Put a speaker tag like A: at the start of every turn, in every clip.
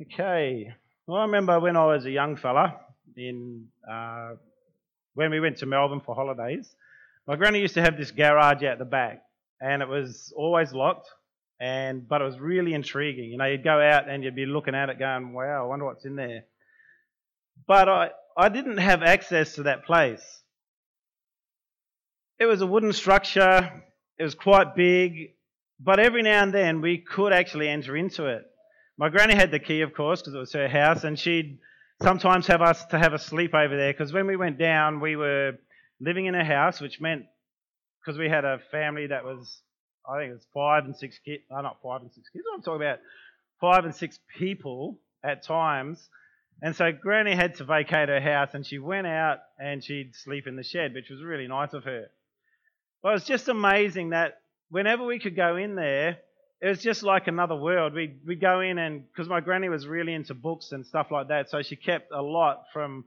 A: Okay. Well, I remember when I was a young fella, in uh, when we went to Melbourne for holidays, my granny used to have this garage out the back, and it was always locked, and but it was really intriguing. You know, you'd go out and you'd be looking at it, going, "Wow, I wonder what's in there." But I I didn't have access to that place. It was a wooden structure. It was quite big, but every now and then we could actually enter into it. My granny had the key, of course, because it was her house, and she'd sometimes have us to have a sleep over there. Because when we went down, we were living in a house, which meant because we had a family that was, I think it was five and six kids. No, not five and six kids. I'm talking about five and six people at times. And so Granny had to vacate her house, and she went out and she'd sleep in the shed, which was really nice of her. But it was just amazing that whenever we could go in there, it was just like another world. We'd, we'd go in and, because my granny was really into books and stuff like that, so she kept a lot from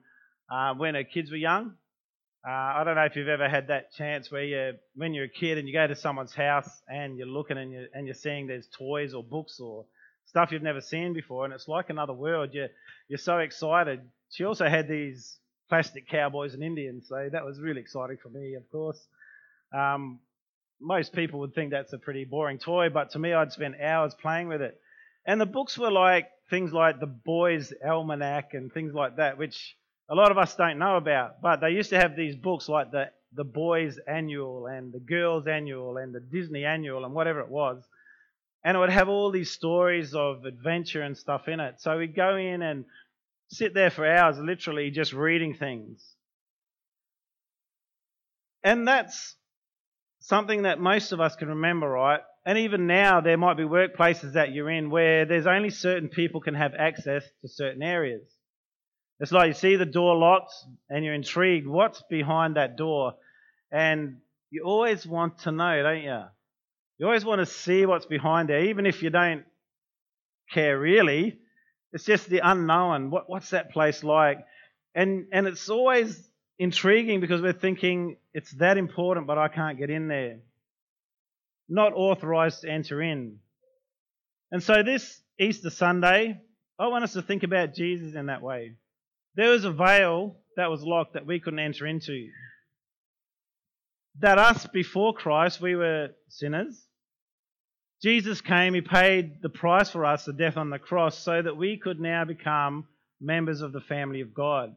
A: uh, when her kids were young. Uh, I don't know if you've ever had that chance where you, when you're a kid and you go to someone's house and you're looking and you're, and you're seeing there's toys or books or stuff you've never seen before, and it's like another world. You're, you're so excited. She also had these plastic cowboys and Indians, so that was really exciting for me, of course. Um, most people would think that's a pretty boring toy, but to me, I'd spend hours playing with it. And the books were like things like the Boys Almanac and things like that, which a lot of us don't know about. But they used to have these books like the the Boys Annual and the Girls Annual and the Disney Annual and whatever it was. And it would have all these stories of adventure and stuff in it. So we'd go in and sit there for hours, literally just reading things. And that's something that most of us can remember, right? And even now, there might be workplaces that you're in where there's only certain people can have access to certain areas. It's like you see the door locked and you're intrigued. What's behind that door? And you always want to know, don't you? You always want to see what's behind there, even if you don't care really. It's just the unknown. What, what's that place like? And, and it's always intriguing because we're thinking it's that important, but I can't get in there. Not authorized to enter in. And so this Easter Sunday, I want us to think about Jesus in that way. There was a veil that was locked that we couldn't enter into. That us before Christ, we were sinners. Jesus came, He paid the price for us, the death on the cross, so that we could now become members of the family of God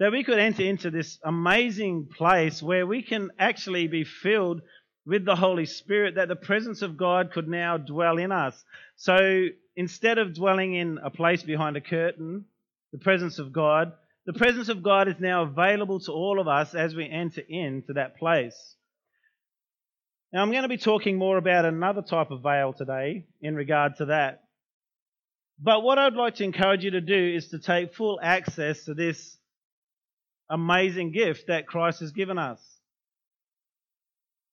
A: that we could enter into this amazing place where we can actually be filled with the Holy Spirit, that the presence of God could now dwell in us. So instead of dwelling in a place behind a curtain, the presence of God, the presence of God is now available to all of us as we enter into that place. Now, I'm going to be talking more about another type of veil today in regard to that. But what I'd like to encourage you to do is to take full access to this amazing gift that Christ has given us.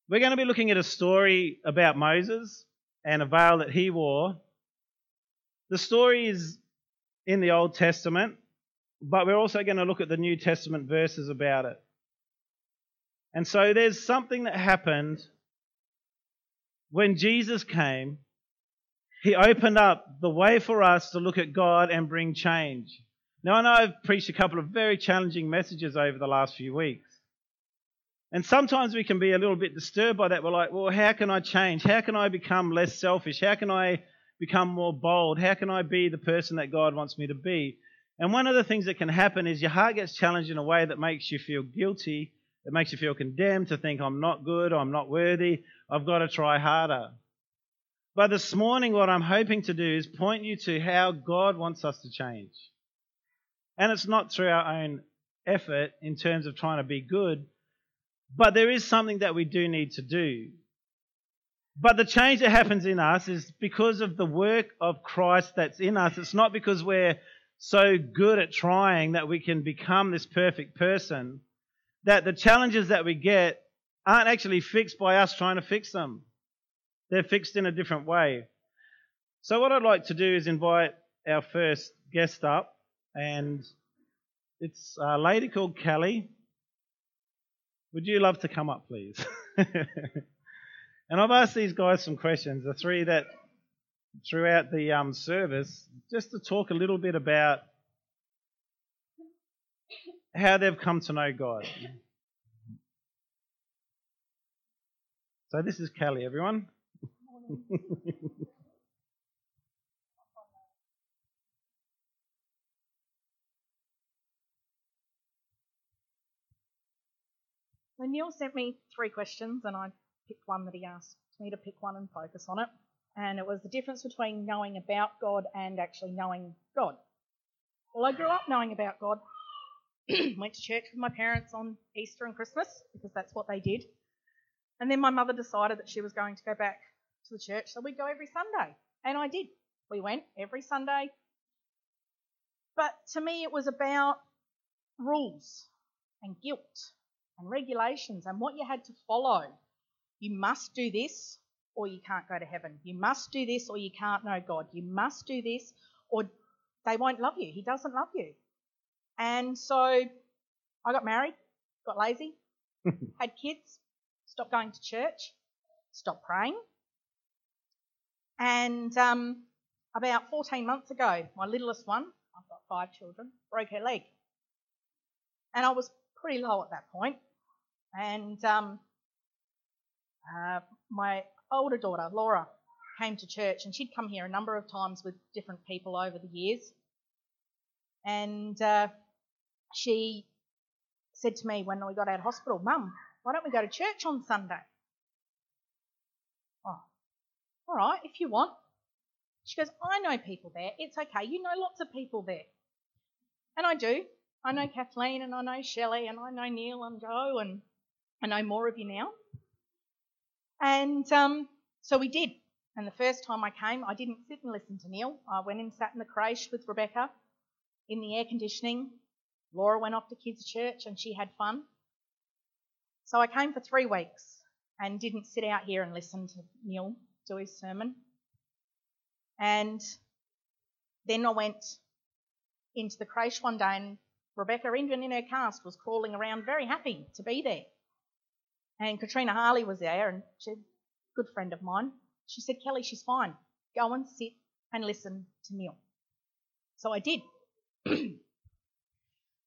A: We're going to be looking at a story about Moses and a veil that he wore. The story is in the Old Testament, but we're also going to look at the New Testament verses about it. And so there's something that happened when Jesus came. He opened up the way for us to look at God and bring change. Now, I know I've preached a couple of very challenging messages over the last few weeks. And sometimes we can be a little bit disturbed by that. We're like, well, how can I change? How can I become less selfish? How can I become more bold? How can I be the person that God wants me to be? And one of the things that can happen is your heart gets challenged in a way that makes you feel guilty. It makes you feel condemned to think, I'm not good, I'm not worthy, I've got to try harder. But this morning, what I'm hoping to do is point you to how God wants us to change. And it's not through our own effort in terms of trying to be good, but there is something that we do need to do. But the change that happens in us is because of the work of Christ that's in us. It's not because we're so good at trying that we can become this perfect person, that the challenges that we get aren't actually fixed by us trying to fix them. They're fixed in a different way. So, what I'd like to do is invite our first guest up and it's a lady called Kelly. Would you love to come up, please? and I've asked these guys some questions, the three that throughout the um, service just to talk a little bit about how they've come to know God. So this is Kelly, everyone.
B: Well, Neil sent me three questions, and I picked one that he asked me to pick one and focus on it. And it was the difference between knowing about God and actually knowing God. Well, I grew up knowing about God. Went to church with my parents on Easter and Christmas because that's what they did. And then my mother decided that she was going to go back to the church, so we'd go every Sunday. And I did. We went every Sunday. But to me, it was about rules and guilt and regulations and what you had to follow. You must do this or you can't go to heaven. You must do this or you can't know God. You must do this or they won't love you. He doesn't love you. And so I got married, got lazy, had kids, stopped going to church, stopped praying. And um, about 14 months ago, my littlest one, I've got five children, broke her leg. And I was pretty low at that point. And um, uh, my older daughter, Laura, came to church and she'd come here a number of times with different people over the years. And uh, she said to me when we got out of hospital, Mum, why don't we go to church on Sunday? Oh, all right, if you want. She goes, I know people there. It's okay. You know lots of people there. And I do. I know Kathleen and I know Shelley and I know Neil and Joe and I know more of you now. And um, so we did. And the first time I came, I didn't sit and listen to Neil. I went and sat in the creche with Rebecca in the air conditioning. Laura went off to kids' church and she had fun. So I came for three weeks and didn't sit out here and listen to Neil do his sermon. And then I went into the creche one day and Rebecca, even in her cast, was crawling around very happy to be there. And Katrina Harley was there, and she's a good friend of mine. She said, Kelly, she's fine. Go and sit and listen to Neil. So I did.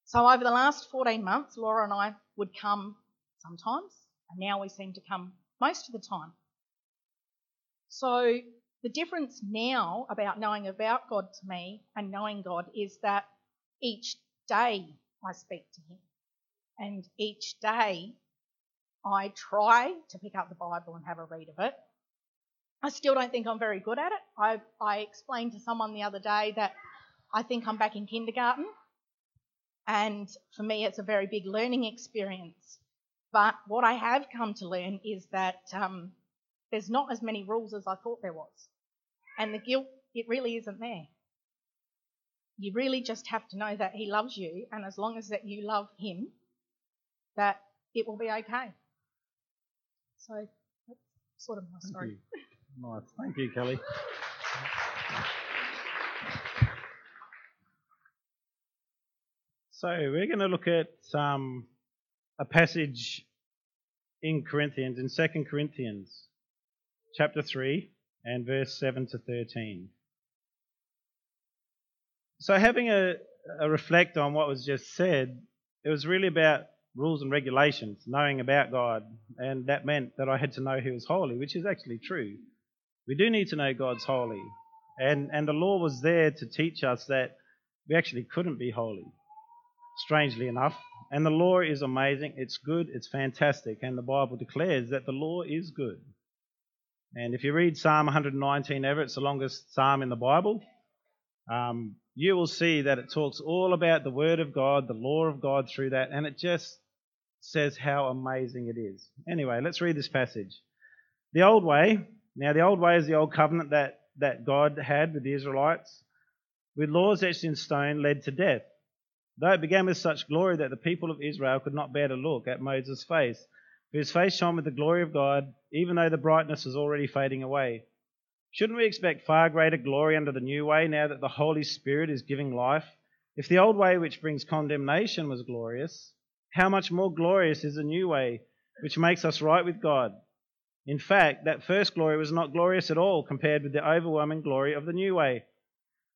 B: so over the last 14 months, Laura and I would come sometimes, and now we seem to come most of the time. So the difference now about knowing about God to me and knowing God is that each day I speak to Him. And each day I try to pick up the Bible and have a read of it. I still don't think I'm very good at it. I, I explained to someone the other day that I think I'm back in kindergarten. And for me, it's a very big learning experience. But what I have come to learn is that um, there's not as many rules as I thought there was. And the guilt, it really isn't there. You really just have to know that He loves you, and as long as that you love Him, that it will be okay. So that's sort of my
A: Thank
B: story.
A: you. Nice. Thank you, Kelly. So we're going to look at um, a passage in Corinthians, in 2 Corinthians, chapter 3, and verse 7 to 13. So having a, a reflect on what was just said, it was really about rules and regulations, knowing about God, and that meant that I had to know He was holy, which is actually true. We do need to know God's holy, and and the law was there to teach us that we actually couldn't be holy. Strangely enough, and the law is amazing. It's good. It's fantastic, and the Bible declares that the law is good. And if you read Psalm 119 ever, it's the longest psalm in the Bible. Um, you will see that it talks all about the Word of God, the law of God through that, and it just says how amazing it is. Anyway, let's read this passage. The old way, now the old way is the old covenant that, that God had with the Israelites, with laws etched in stone, led to death. Though it began with such glory that the people of Israel could not bear to look at Moses' face, for his face shone with the glory of God, even though the brightness was already fading away. Shouldn't we expect far greater glory under the new way now that the Holy Spirit is giving life? If the old way, which brings condemnation, was glorious, how much more glorious is the new way, which makes us right with God? In fact, that first glory was not glorious at all compared with the overwhelming glory of the new way.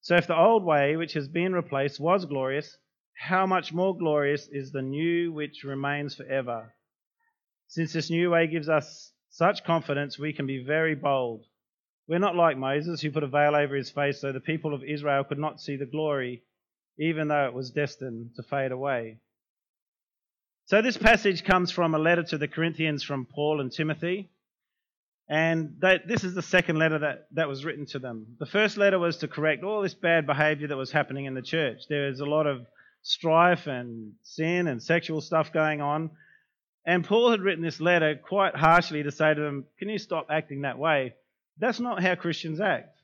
A: So if the old way, which has been replaced, was glorious, how much more glorious is the new which remains forever? Since this new way gives us such confidence, we can be very bold. We're not like Moses, who put a veil over his face so the people of Israel could not see the glory, even though it was destined to fade away. So, this passage comes from a letter to the Corinthians from Paul and Timothy. And this is the second letter that, that was written to them. The first letter was to correct all this bad behavior that was happening in the church. There was a lot of strife and sin and sexual stuff going on. And Paul had written this letter quite harshly to say to them, Can you stop acting that way? That's not how Christians act.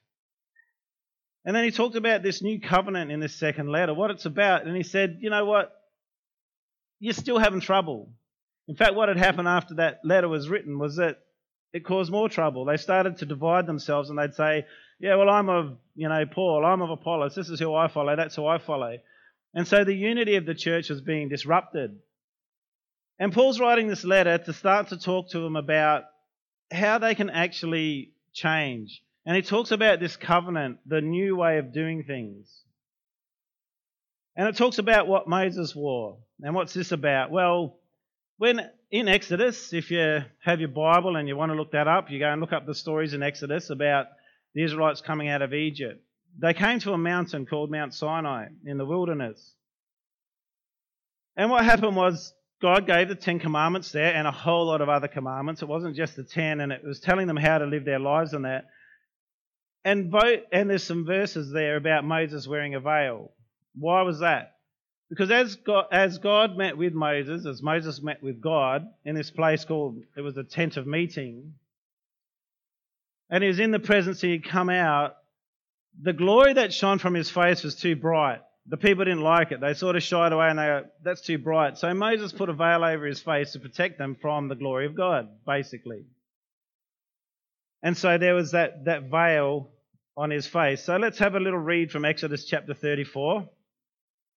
A: And then he talked about this new covenant in this second letter, what it's about. And he said, You know what? You're still having trouble. In fact, what had happened after that letter was written was that it caused more trouble. They started to divide themselves and they'd say, Yeah, well, I'm of, you know, Paul, I'm of Apollos, this is who I follow, that's who I follow. And so the unity of the church was being disrupted. And Paul's writing this letter to start to talk to them about how they can actually change. And he talks about this covenant, the new way of doing things. And it talks about what Moses wore. And what's this about? Well, when in Exodus, if you have your Bible and you want to look that up, you go and look up the stories in Exodus about the Israelites coming out of Egypt. They came to a mountain called Mount Sinai in the wilderness. And what happened was God gave the Ten Commandments there and a whole lot of other commandments. It wasn't just the ten, and it was telling them how to live their lives in that. And, vote, and there's some verses there about Moses wearing a veil. Why was that? Because as God, as God met with Moses, as Moses met with God in this place called, it was a tent of meeting, and he was in the presence, he'd come out, the glory that shone from his face was too bright. The people didn't like it. They sort of shied away and they go, that's too bright. So Moses put a veil over his face to protect them from the glory of God, basically. And so there was that, that veil on his face. So let's have a little read from Exodus chapter 34.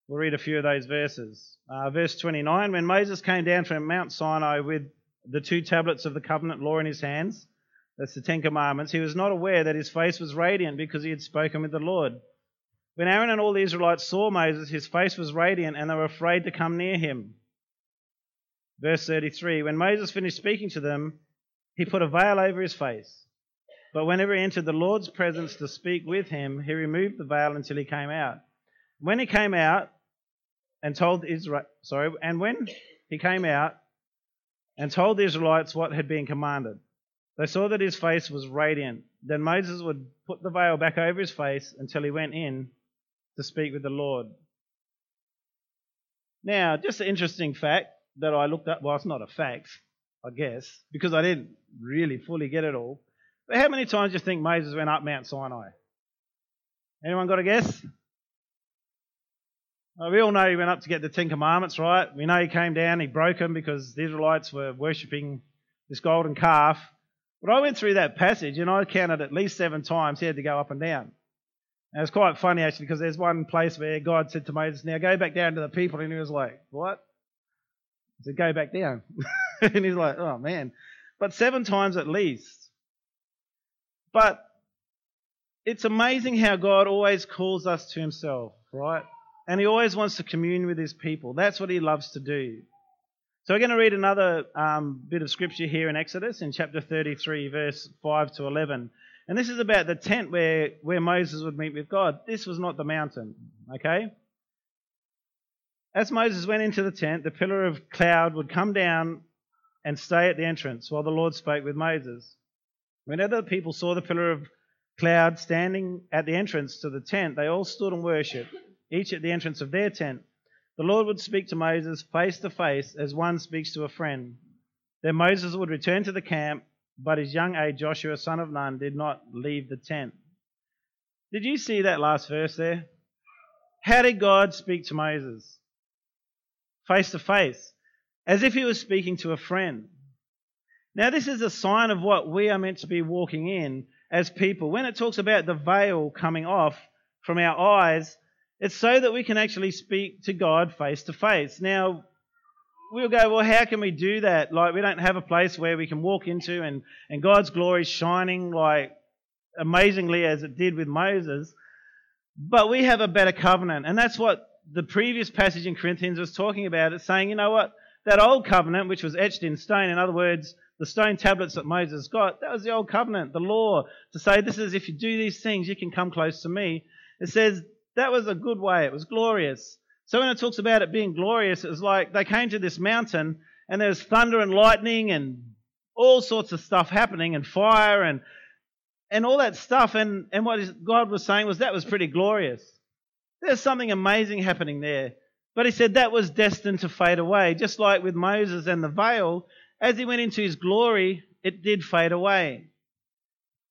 A: We'll read a few of those verses. Uh, verse 29 When Moses came down from Mount Sinai with the two tablets of the covenant law in his hands, that's the Ten Commandments, he was not aware that his face was radiant because he had spoken with the Lord. When Aaron and all the Israelites saw Moses, his face was radiant and they were afraid to come near him. Verse 33 When Moses finished speaking to them, he put a veil over his face. But whenever he entered the Lord's presence to speak with him, he removed the veil until he came out. When he came out, and told Israel, sorry, and when he came out and told the Israelites what had been commanded, they saw that his face was radiant. Then Moses would put the veil back over his face until he went in to speak with the Lord. Now, just an interesting fact that I looked up. Well, it's not a fact, I guess, because I didn't really fully get it all. But how many times do you think Moses went up Mount Sinai? Anyone got a guess? Well, we all know he went up to get the Ten Commandments, right? We know he came down, he broke them because the Israelites were worshipping this golden calf. But I went through that passage and I counted at least seven times he had to go up and down. And it's quite funny actually because there's one place where God said to Moses, Now go back down to the people. And he was like, What? He said, Go back down. and he's like, Oh man. But seven times at least. But it's amazing how God always calls us to himself, right? And he always wants to commune with his people. That's what he loves to do. So we're going to read another um, bit of scripture here in Exodus in chapter 33, verse 5 to 11. And this is about the tent where, where Moses would meet with God. This was not the mountain, okay? As Moses went into the tent, the pillar of cloud would come down and stay at the entrance while the Lord spoke with Moses. Whenever the people saw the pillar of cloud standing at the entrance to the tent, they all stood and worshipped each at the entrance of their tent. The Lord would speak to Moses face to face as one speaks to a friend. Then Moses would return to the camp, but his young aide Joshua, son of Nun, did not leave the tent. Did you see that last verse there? How did God speak to Moses? Face to face, as if he was speaking to a friend. Now, this is a sign of what we are meant to be walking in as people. When it talks about the veil coming off from our eyes, it's so that we can actually speak to God face to face. Now, we'll go, well, how can we do that? Like, we don't have a place where we can walk into and, and God's glory shining like amazingly as it did with Moses. But we have a better covenant. And that's what the previous passage in Corinthians was talking about. It's saying, you know what? That old covenant, which was etched in stone, in other words, the stone tablets that Moses got, that was the old covenant, the law, to say, this is if you do these things, you can come close to me. It says that was a good way. It was glorious. So when it talks about it being glorious, it was like they came to this mountain and there's thunder and lightning and all sorts of stuff happening and fire and and all that stuff. And, and what God was saying was that was pretty glorious. There's something amazing happening there. But he said that was destined to fade away, just like with Moses and the veil. As he went into his glory, it did fade away.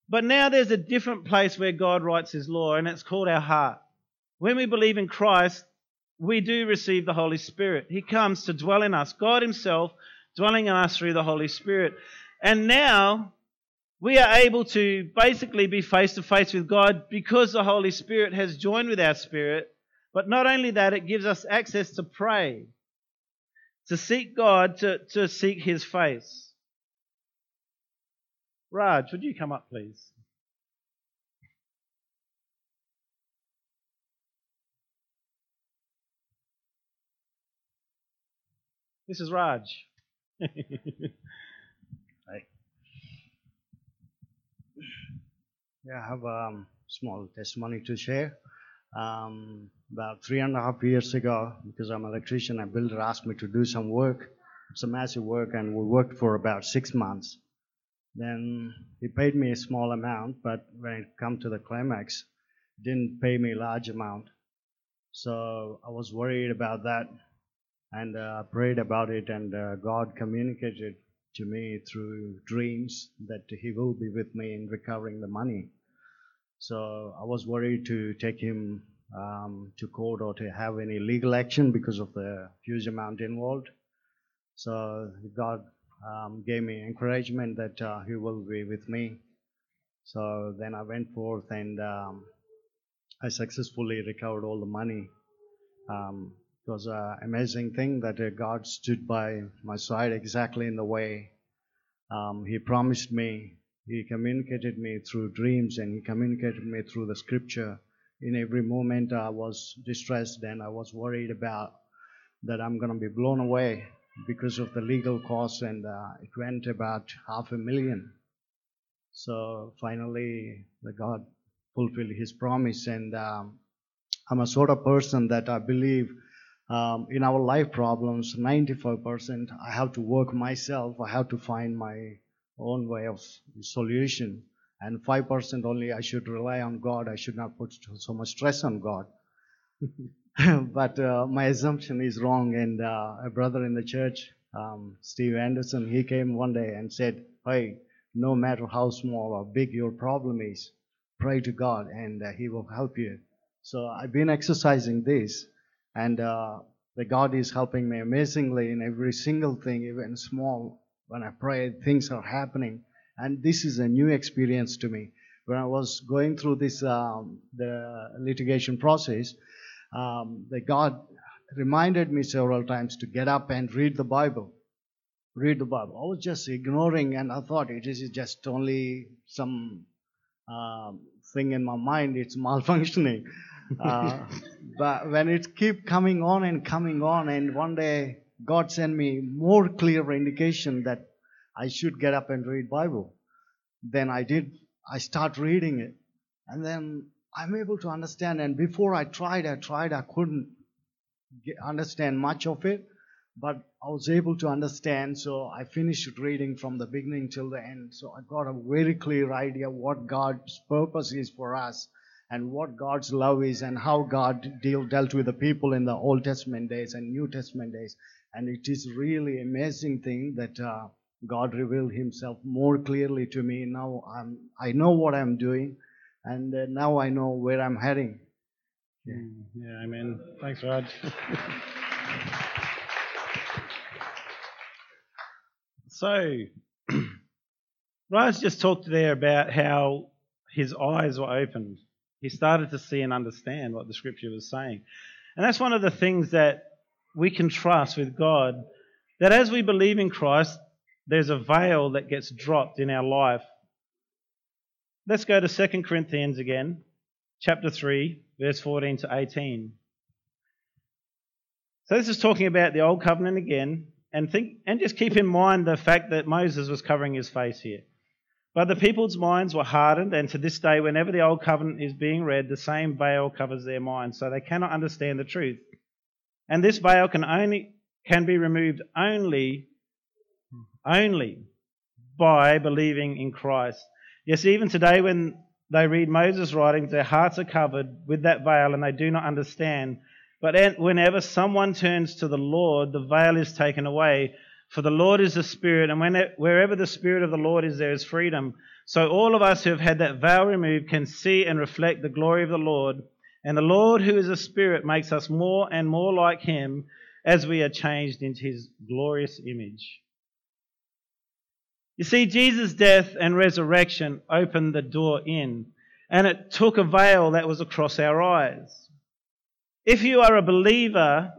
A: But now there's a different place where God writes his law, and it's called our heart. When we believe in Christ, we do receive the Holy Spirit. He comes to dwell in us, God Himself dwelling in us through the Holy Spirit. And now we are able to basically be face to face with God because the Holy Spirit has joined with our spirit. But not only that, it gives us access to pray, to seek God, to, to seek His face. Raj, would you come up, please? This is Raj.
C: Yeah, I have a um, small testimony to share. Um, about three and a half years ago, because I'm an electrician, a builder asked me to do some work. A massive work, and we worked for about six months. Then he paid me a small amount, but when it come to the climax, didn't pay me a large amount. So I was worried about that and uh, prayed about it, and uh, God communicated to me through dreams that He will be with me in recovering the money. So I was worried to take him um, to court or to have any legal action because of the huge amount involved. So God um, gave me encouragement that uh, He will be with me. So then I went forth and um, I successfully recovered all the money. Um, it was an amazing thing that uh, God stood by my side exactly in the way um, He promised me. He communicated me through dreams and He communicated me through the scripture. In every moment, I was distressed and I was worried about that I'm going to be blown away because of the legal costs, and uh, it went about half a million. So finally, the God fulfilled His promise, and um, I'm a sort of person that I believe um, in our life problems, 95% I have to work myself. I have to find my own way of solution. And 5% only I should rely on God. I should not put so much stress on God. but uh, my assumption is wrong. And uh, a brother in the church, um, Steve Anderson, he came one day and said, Hey, no matter how small or big your problem is, pray to God and uh, He will help you. So I've been exercising this and uh, the God is helping me amazingly in every single thing, even small. When I pray, things are happening, and this is a new experience to me. When I was going through this um, the litigation process, um, the God reminded me several times to get up and read the Bible. Read the Bible. I was just ignoring, and I thought it is just only some um, thing in my mind. It's malfunctioning. Uh, but when it keep coming on and coming on, and one day God sent me more clear indication that I should get up and read Bible. Then I did. I start reading it, and then I'm able to understand. And before I tried, I tried, I couldn't get, understand much of it, but I was able to understand. So I finished reading from the beginning till the end. So I got a very clear idea what God's purpose is for us and what God's love is and how God deal, dealt with the people in the Old Testament days and New Testament days. And it is really amazing thing that uh, God revealed Himself more clearly to me. Now I'm, I know what I'm doing, and uh, now I know where I'm heading.
A: Yeah, yeah amen. Thanks, Raj. so, Raj just talked there about how his eyes were opened he started to see and understand what the scripture was saying. And that's one of the things that we can trust with God that as we believe in Christ, there's a veil that gets dropped in our life. Let's go to 2 Corinthians again, chapter 3, verse 14 to 18. So this is talking about the old covenant again, and think and just keep in mind the fact that Moses was covering his face here. But the people's minds were hardened, and to this day, whenever the old covenant is being read, the same veil covers their minds, so they cannot understand the truth. And this veil can only can be removed only only by believing in Christ. Yes, even today when they read Moses' writings, their hearts are covered with that veil and they do not understand. But whenever someone turns to the Lord, the veil is taken away. For the Lord is the Spirit, and when it, wherever the Spirit of the Lord is, there is freedom. So all of us who have had that veil removed can see and reflect the glory of the Lord. And the Lord, who is a Spirit, makes us more and more like Him as we are changed into His glorious image. You see, Jesus' death and resurrection opened the door in, and it took a veil that was across our eyes. If you are a believer,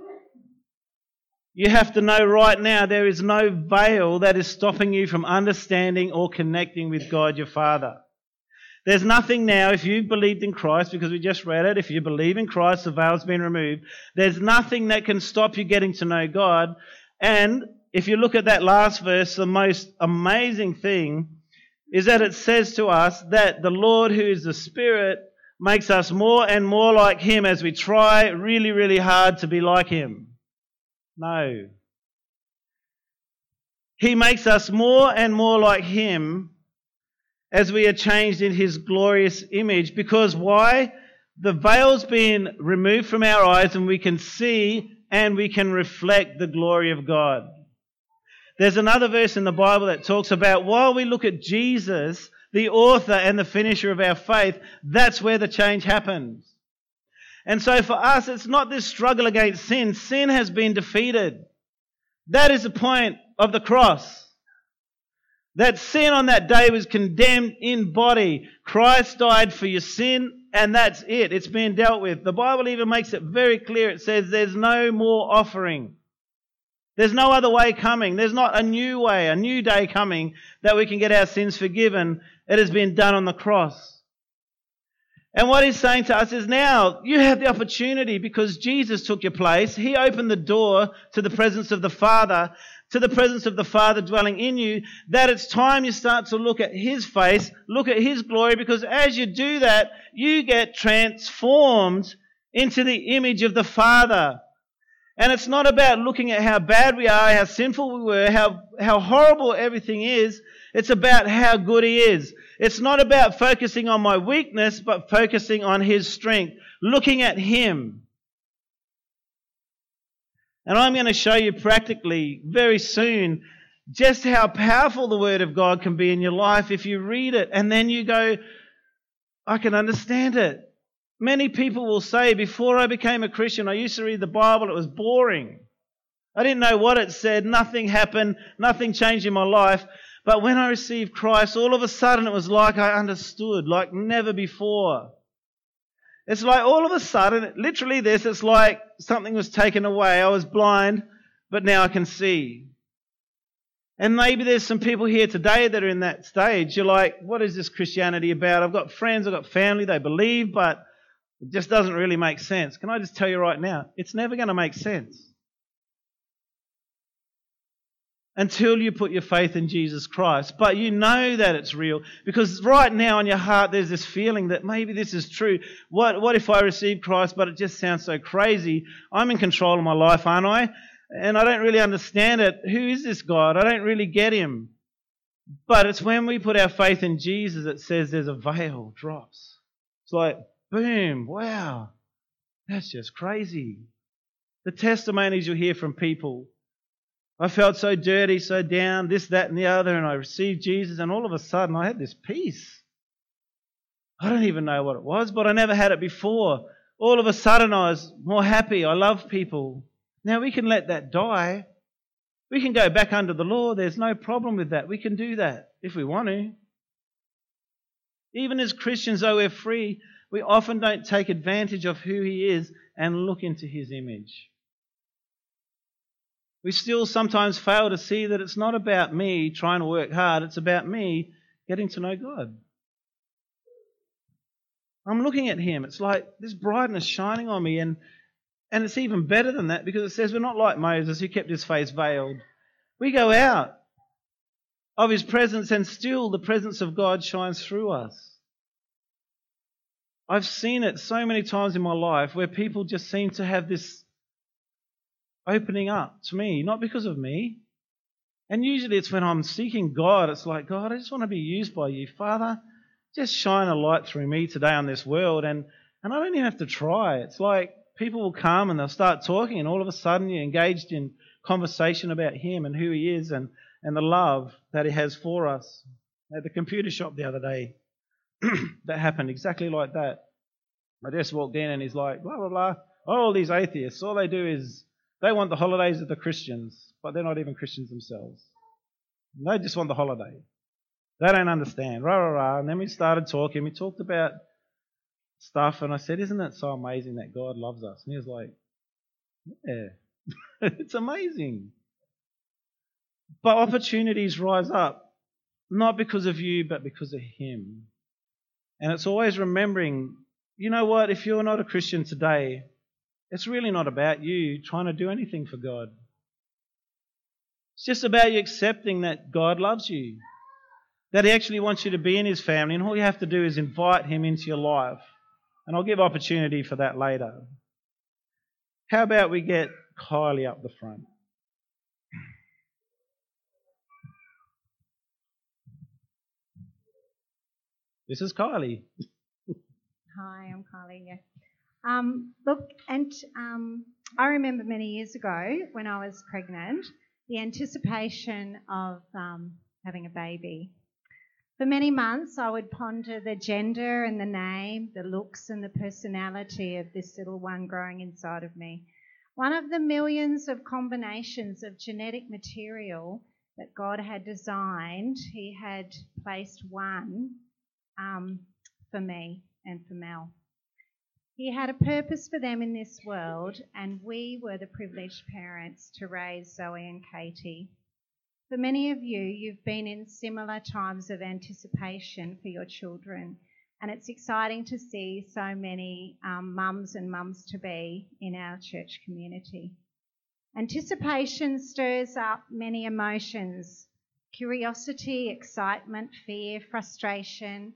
A: you have to know right now there is no veil that is stopping you from understanding or connecting with God your Father. There's nothing now, if you've believed in Christ, because we just read it, if you believe in Christ, the veil's been removed. There's nothing that can stop you getting to know God. And if you look at that last verse, the most amazing thing is that it says to us that the Lord, who is the Spirit, makes us more and more like Him as we try really, really hard to be like Him. No. He makes us more and more like Him as we are changed in His glorious image. Because why? The veil's been removed from our eyes and we can see and we can reflect the glory of God. There's another verse in the Bible that talks about while we look at Jesus, the author and the finisher of our faith, that's where the change happens. And so for us, it's not this struggle against sin. Sin has been defeated. That is the point of the cross. That sin on that day was condemned in body. Christ died for your sin, and that's it. It's been dealt with. The Bible even makes it very clear. It says there's no more offering. There's no other way coming. There's not a new way, a new day coming that we can get our sins forgiven. It has been done on the cross. And what he's saying to us is now you have the opportunity because Jesus took your place. He opened the door to the presence of the Father, to the presence of the Father dwelling in you, that it's time you start to look at His face, look at His glory, because as you do that, you get transformed into the image of the Father. And it's not about looking at how bad we are, how sinful we were, how, how horrible everything is. It's about how good He is. It's not about focusing on my weakness, but focusing on His strength, looking at Him. And I'm going to show you practically very soon just how powerful the Word of God can be in your life if you read it and then you go, I can understand it. Many people will say, before I became a Christian, I used to read the Bible, it was boring. I didn't know what it said, nothing happened, nothing changed in my life. But when I received Christ, all of a sudden it was like I understood, like never before. It's like all of a sudden, literally this, it's like something was taken away. I was blind, but now I can see. And maybe there's some people here today that are in that stage. You're like, what is this Christianity about? I've got friends, I've got family, they believe, but it just doesn't really make sense. Can I just tell you right now? It's never going to make sense until you put your faith in Jesus Christ. But you know that it's real because right now in your heart there's this feeling that maybe this is true. What, what if I receive Christ but it just sounds so crazy? I'm in control of my life, aren't I? And I don't really understand it. Who is this God? I don't really get him. But it's when we put our faith in Jesus it says there's a veil drops. It's like, Boom. Wow. That's just crazy. The testimonies you hear from people. I felt so dirty, so down, this, that, and the other, and I received Jesus, and all of a sudden I had this peace. I don't even know what it was, but I never had it before. All of a sudden I was more happy. I love people. Now we can let that die. We can go back under the law. There's no problem with that. We can do that if we want to. Even as Christians, though we're free, we often don't take advantage of who He is and look into His image. We still sometimes fail to see that it's not about me trying to work hard, it's about me getting to know God. I'm looking at Him. It's like this brightness shining on me, and, and it's even better than that because it says we're not like Moses who kept his face veiled. We go out of His presence, and still the presence of God shines through us. I've seen it so many times in my life where people just seem to have this opening up to me, not because of me. And usually it's when I'm seeking God, it's like, God, I just want to be used by you. Father, just shine a light through me today on this world. And, and I don't even have to try. It's like people will come and they'll start talking, and all of a sudden you're engaged in conversation about Him and who He is and, and the love that He has for us. At the computer shop the other day, that happened exactly like that. I just walked in and he's like, blah, blah, blah. Oh, all these atheists, all they do is they want the holidays of the Christians, but they're not even Christians themselves. They just want the holiday. They don't understand. Rah, rah, rah. And then we started talking. We talked about stuff, and I said, Isn't it so amazing that God loves us? And he was like, Yeah, it's amazing. But opportunities rise up, not because of you, but because of Him. And it's always remembering, you know what, if you're not a Christian today, it's really not about you trying to do anything for God. It's just about you accepting that God loves you, that He actually wants you to be in His family, and all you have to do is invite Him into your life. And I'll give opportunity for that later. How about we get Kylie up the front? This is Kylie.
D: Hi, I'm Kylie. Yeah. Um, look, and um, I remember many years ago when I was pregnant, the anticipation of um, having a baby. For many months, I would ponder the gender and the name, the looks and the personality of this little one growing inside of me. One of the millions of combinations of genetic material that God had designed, He had placed one um, for me and for Mel. He had a purpose for them in this world, and we were the privileged parents to raise Zoe and Katie. For many of you, you've been in similar times of anticipation for your children, and it's exciting to see so many um, mums and mums to be in our church community. Anticipation stirs up many emotions curiosity, excitement, fear, frustration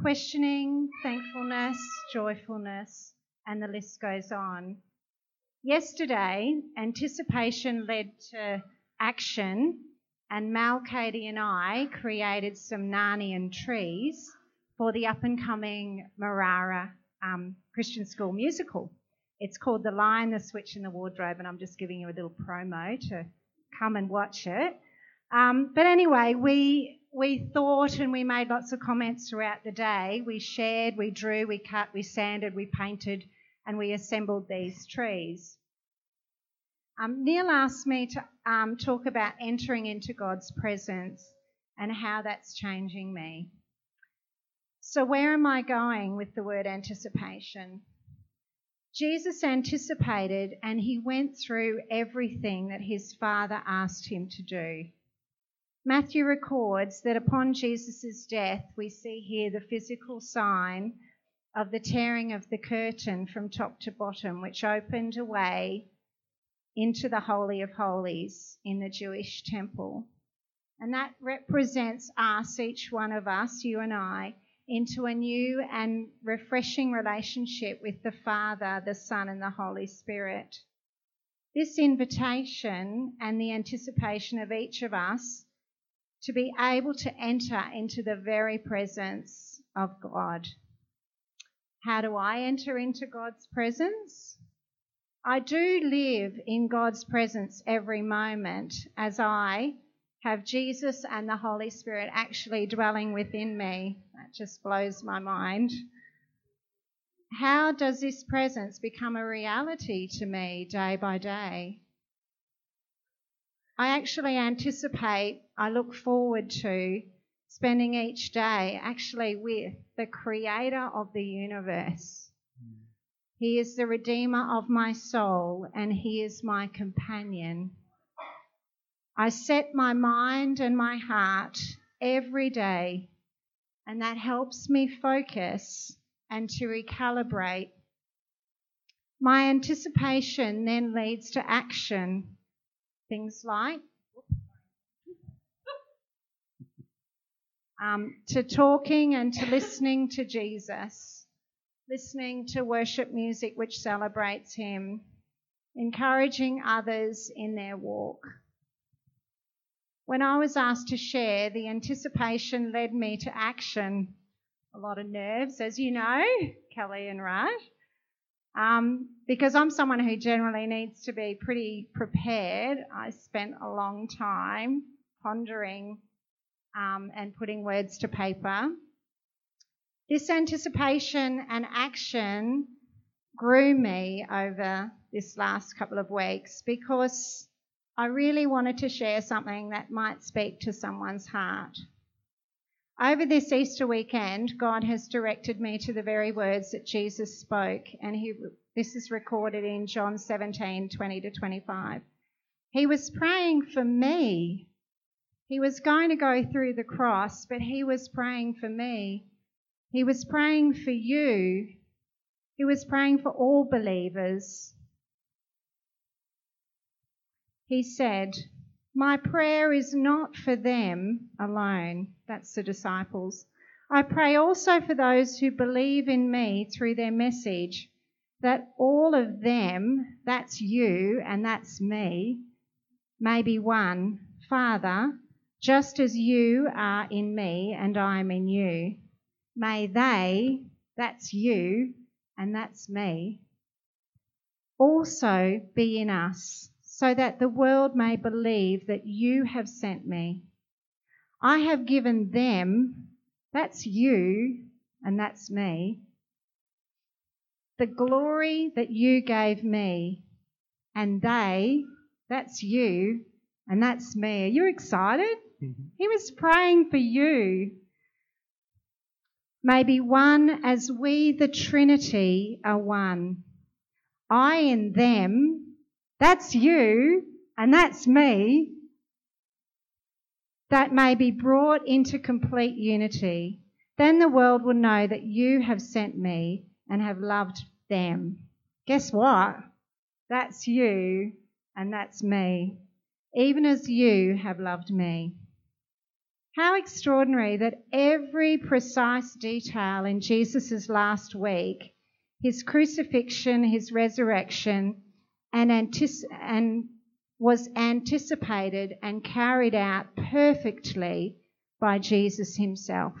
D: questioning, thankfulness, joyfulness, and the list goes on. Yesterday, anticipation led to action, and Mal, Katie, and I created some Narnian trees for the up and coming Marara um, Christian School musical. It's called The Lion, the Witch, and the Wardrobe, and I'm just giving you a little promo to come and watch it. Um, but anyway, we we thought and we made lots of comments throughout the day. We shared, we drew, we cut, we sanded, we painted, and we assembled these trees. Um, Neil asked me to um, talk about entering into God's presence and how that's changing me. So, where am I going with the word anticipation? Jesus anticipated and he went through everything that his Father asked him to do. Matthew records that upon Jesus' death, we see here the physical sign of the tearing of the curtain from top to bottom, which opened a way into the Holy of Holies in the Jewish temple. And that represents us, each one of us, you and I, into a new and refreshing relationship with the Father, the Son, and the Holy Spirit. This invitation and the anticipation of each of us to be able to enter into the very presence of God. How do I enter into God's presence? I do live in God's presence every moment as I have Jesus and the Holy Spirit actually dwelling within me. That just blows my mind. How does this presence become a reality to me day by day? I actually anticipate, I look forward to spending each day actually with the creator of the universe. Hmm. He is the redeemer of my soul and he is my companion. I set my mind and my heart every day, and that helps me focus and to recalibrate. My anticipation then leads to action. Things like um, to talking and to listening to Jesus, listening to worship music which celebrates Him, encouraging others in their walk. When I was asked to share, the anticipation led me to action. A lot of nerves, as you know, Kelly and Raj. Um, because I'm someone who generally needs to be pretty prepared, I spent a long time pondering um, and putting words to paper. This anticipation and action grew me over this last couple of weeks because I really wanted to share something that might speak to someone's heart. Over this Easter weekend, God has directed me to the very words that Jesus spoke, and he, this is recorded in John 17 20 to 25. He was praying for me he was going to go through the cross, but he was praying for me. He was praying for you. He was praying for all believers. He said, My prayer is not for them alone. That's the disciples. I pray also for those who believe in me through their message, that all of them, that's you and that's me, may be one. Father, just as you are in me and I am in you, may they, that's you and that's me, also be in us, so that the world may believe that you have sent me. I have given them, that's you and that's me, the glory that you gave me, and they, that's you and that's me. Are you excited? He was praying for you. Maybe one as we, the Trinity, are one. I and them, that's you, and that's me. That may be brought into complete unity. Then the world will know that you have sent me and have loved them. Guess what? That's you, and that's me, even as you have loved me. How extraordinary that every precise detail in Jesus' last week, his crucifixion, his resurrection, and, antici- and was anticipated and carried out perfectly by Jesus himself.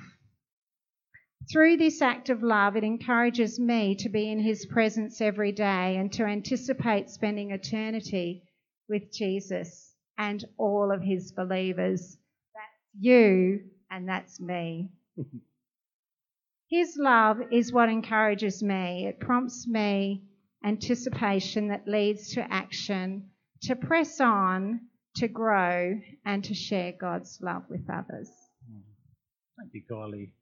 D: Through this act of love, it encourages me to be in his presence every day and to anticipate spending eternity with Jesus and all of his believers you, and that's me. His love is what encourages me. It prompts me anticipation that leads to action, to press on, to grow, and to share God's love with others.
A: Thank you, Kylie.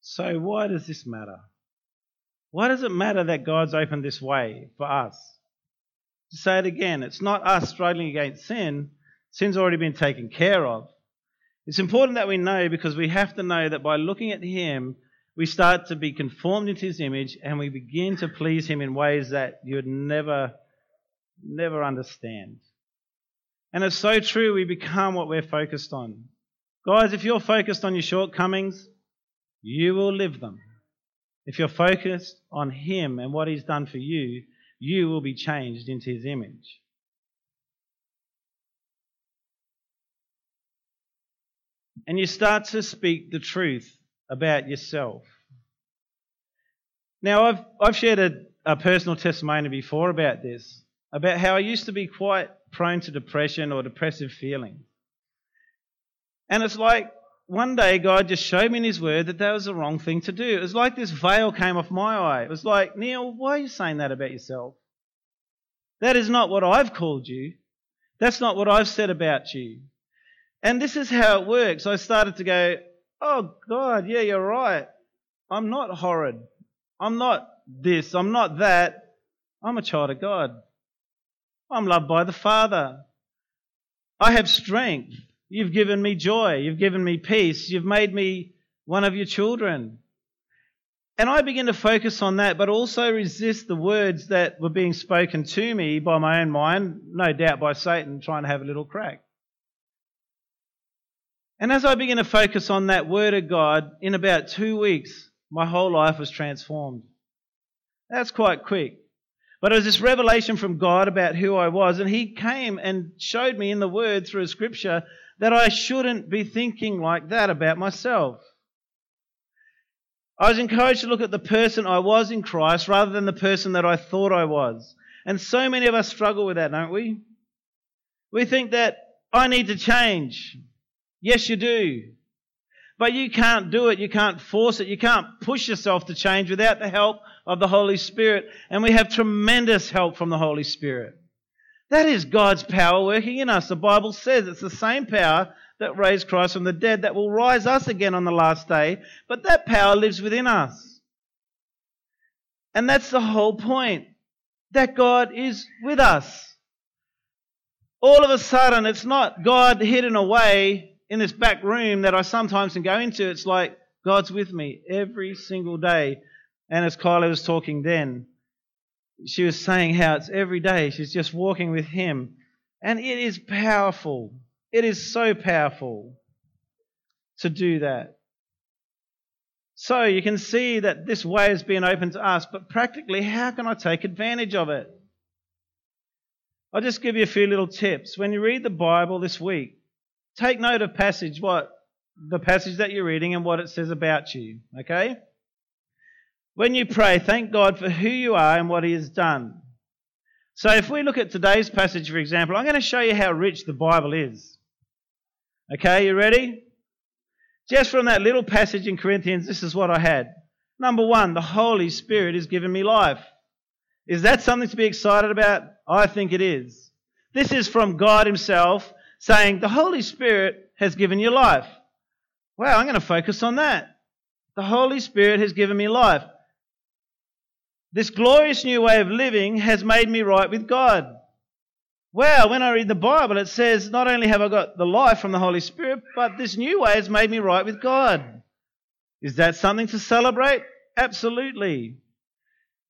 A: so, why does this matter? Why does it matter that God's opened this way for us? To say it again, it's not us struggling against sin. Sin's already been taken care of. It's important that we know because we have to know that by looking at Him, we start to be conformed into His image and we begin to please Him in ways that you would never, never understand. And it's so true, we become what we're focused on. Guys, if you're focused on your shortcomings, you will live them. If you're focused on Him and what He's done for you, you will be changed into His image. And you start to speak the truth about yourself. Now, I've, I've shared a, a personal testimony before about this, about how I used to be quite prone to depression or depressive feeling. And it's like one day God just showed me in His Word that that was the wrong thing to do. It was like this veil came off my eye. It was like, Neil, why are you saying that about yourself? That is not what I've called you. That's not what I've said about you. And this is how it works. I started to go, oh, God, yeah, you're right. I'm not horrid. I'm not this. I'm not that. I'm a child of God. I'm loved by the Father. I have strength. You've given me joy. You've given me peace. You've made me one of your children. And I begin to focus on that, but also resist the words that were being spoken to me by my own mind, no doubt by Satan trying to have a little crack. And as I begin to focus on that word of God, in about two weeks, my whole life was transformed. That's quite quick. But it was this revelation from God about who I was, and He came and showed me in the Word through scripture that I shouldn't be thinking like that about myself. I was encouraged to look at the person I was in Christ rather than the person that I thought I was. And so many of us struggle with that, don't we? We think that I need to change. Yes, you do. But you can't do it. You can't force it. You can't push yourself to change without the help of the Holy Spirit. And we have tremendous help from the Holy Spirit. That is God's power working in us. The Bible says it's the same power that raised Christ from the dead that will rise us again on the last day, but that power lives within us. And that's the whole point that God is with us. All of a sudden, it's not God hidden away in this back room that I sometimes can go into. It's like God's with me every single day. And as Kylie was talking then, she was saying how it's every day she's just walking with Him. And it is powerful. It is so powerful to do that. So you can see that this way has been open to us, but practically, how can I take advantage of it? I'll just give you a few little tips. When you read the Bible this week, take note of passage what the passage that you're reading and what it says about you, okay? When you pray, thank God for who you are and what He has done. So if we look at today's passage, for example, I'm going to show you how rich the Bible is. Okay, you ready? Just from that little passage in Corinthians, this is what I had. Number one, the Holy Spirit has given me life. Is that something to be excited about? I think it is. This is from God Himself saying, The Holy Spirit has given you life. Wow, I'm going to focus on that. The Holy Spirit has given me life. This glorious new way of living has made me right with God. Well, when I read the Bible, it says, not only have I got the life from the Holy Spirit, but this new way has made me right with God. Is that something to celebrate? Absolutely.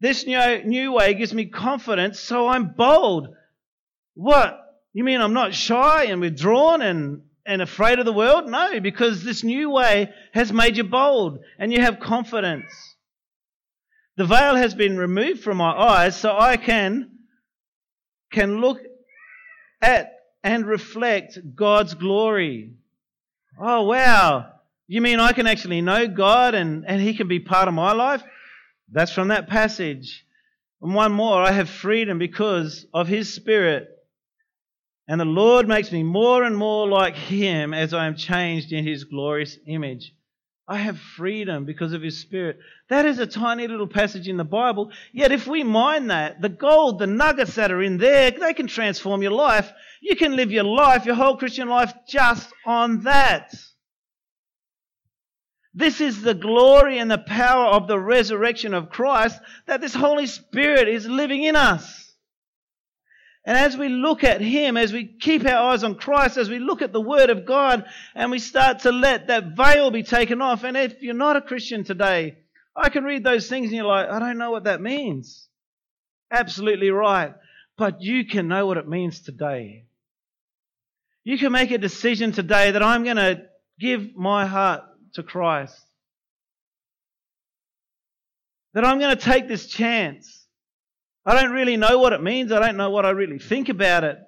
A: This new, new way gives me confidence, so I'm bold. What? You mean I'm not shy and withdrawn and, and afraid of the world? No, because this new way has made you bold and you have confidence. The veil has been removed from my eyes so I can, can look at and reflect God's glory. Oh, wow. You mean I can actually know God and, and He can be part of my life? That's from that passage. And one more, I have freedom because of His Spirit. And the Lord makes me more and more like Him as I am changed in His glorious image. I have freedom because of His Spirit. That is a tiny little passage in the Bible. Yet, if we mind that, the gold, the nuggets that are in there, they can transform your life. You can live your life, your whole Christian life, just on that. This is the glory and the power of the resurrection of Christ that this Holy Spirit is living in us. And as we look at Him, as we keep our eyes on Christ, as we look at the Word of God, and we start to let that veil be taken off, and if you're not a Christian today, I can read those things and you're like, I don't know what that means. Absolutely right. But you can know what it means today. You can make a decision today that I'm going to give my heart to Christ. That I'm going to take this chance I don't really know what it means. I don't know what I really think about it.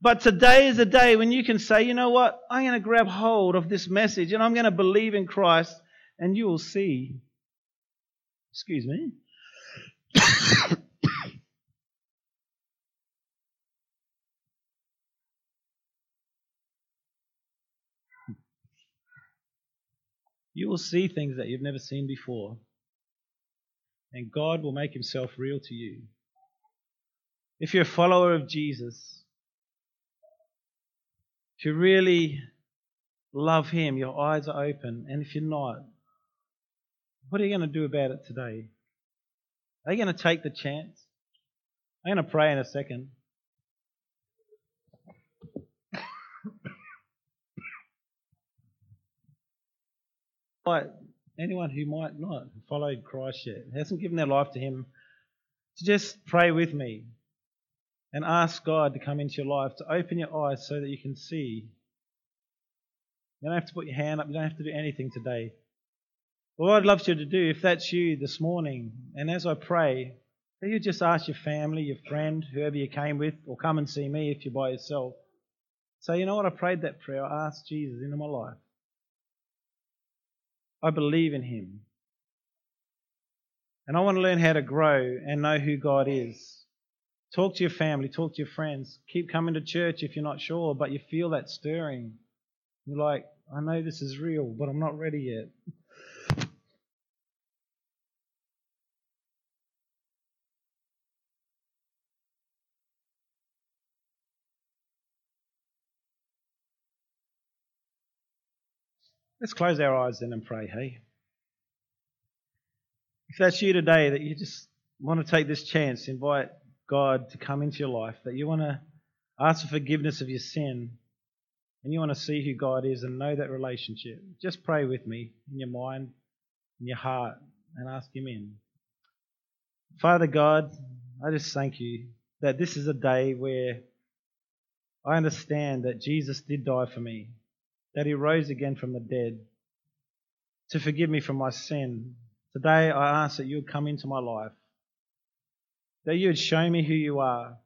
A: But today is a day when you can say, you know what? I'm going to grab hold of this message and I'm going to believe in Christ and you will see. Excuse me. you will see things that you've never seen before. And God will make himself real to you. If you're a follower of Jesus, if you really love Him, your eyes are open. And if you're not, What are you going to do about it today? Are you going to take the chance? I'm going to pray in a second. But anyone who might not have followed Christ yet, hasn't given their life to Him, to just pray with me and ask God to come into your life, to open your eyes so that you can see. You don't have to put your hand up, you don't have to do anything today. But what I'd love you to do, if that's you this morning, and as I pray, that you just ask your family, your friend, whoever you came with, or come and see me if you're by yourself. Say, you know what, I prayed that prayer, I asked Jesus into my life. I believe in Him. And I want to learn how to grow and know who God is. Talk to your family, talk to your friends. Keep coming to church if you're not sure, but you feel that stirring. You're like, I know this is real, but I'm not ready yet. Let's close our eyes then and pray, hey? If that's you today, that you just want to take this chance, invite God to come into your life, that you want to ask for forgiveness of your sin, and you want to see who God is and know that relationship, just pray with me in your mind, in your heart, and ask Him in. Father God, I just thank you that this is a day where I understand that Jesus did die for me, that He rose again from the dead to forgive me from my sin. Today I ask that you would come into my life that you would show me who you are.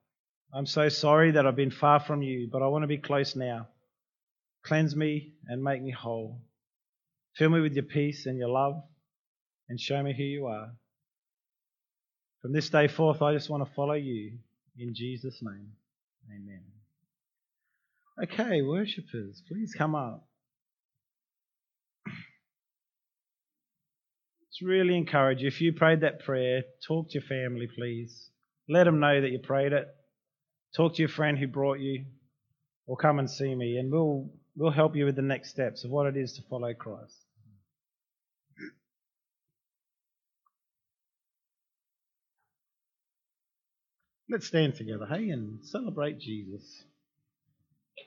A: I'm so sorry that I've been far from you, but I want to be close now. Cleanse me and make me whole. Fill me with your peace and your love and show me who you are. From this day forth, I just want to follow you. In Jesus' name, amen. Okay, worshippers, please come up. Really encourage you. If you prayed that prayer, talk to your family, please. Let them know that you prayed it. Talk to your friend who brought you, or come and see me, and we'll we'll help you with the next steps of what it is to follow Christ. Let's stand together, hey, and celebrate Jesus.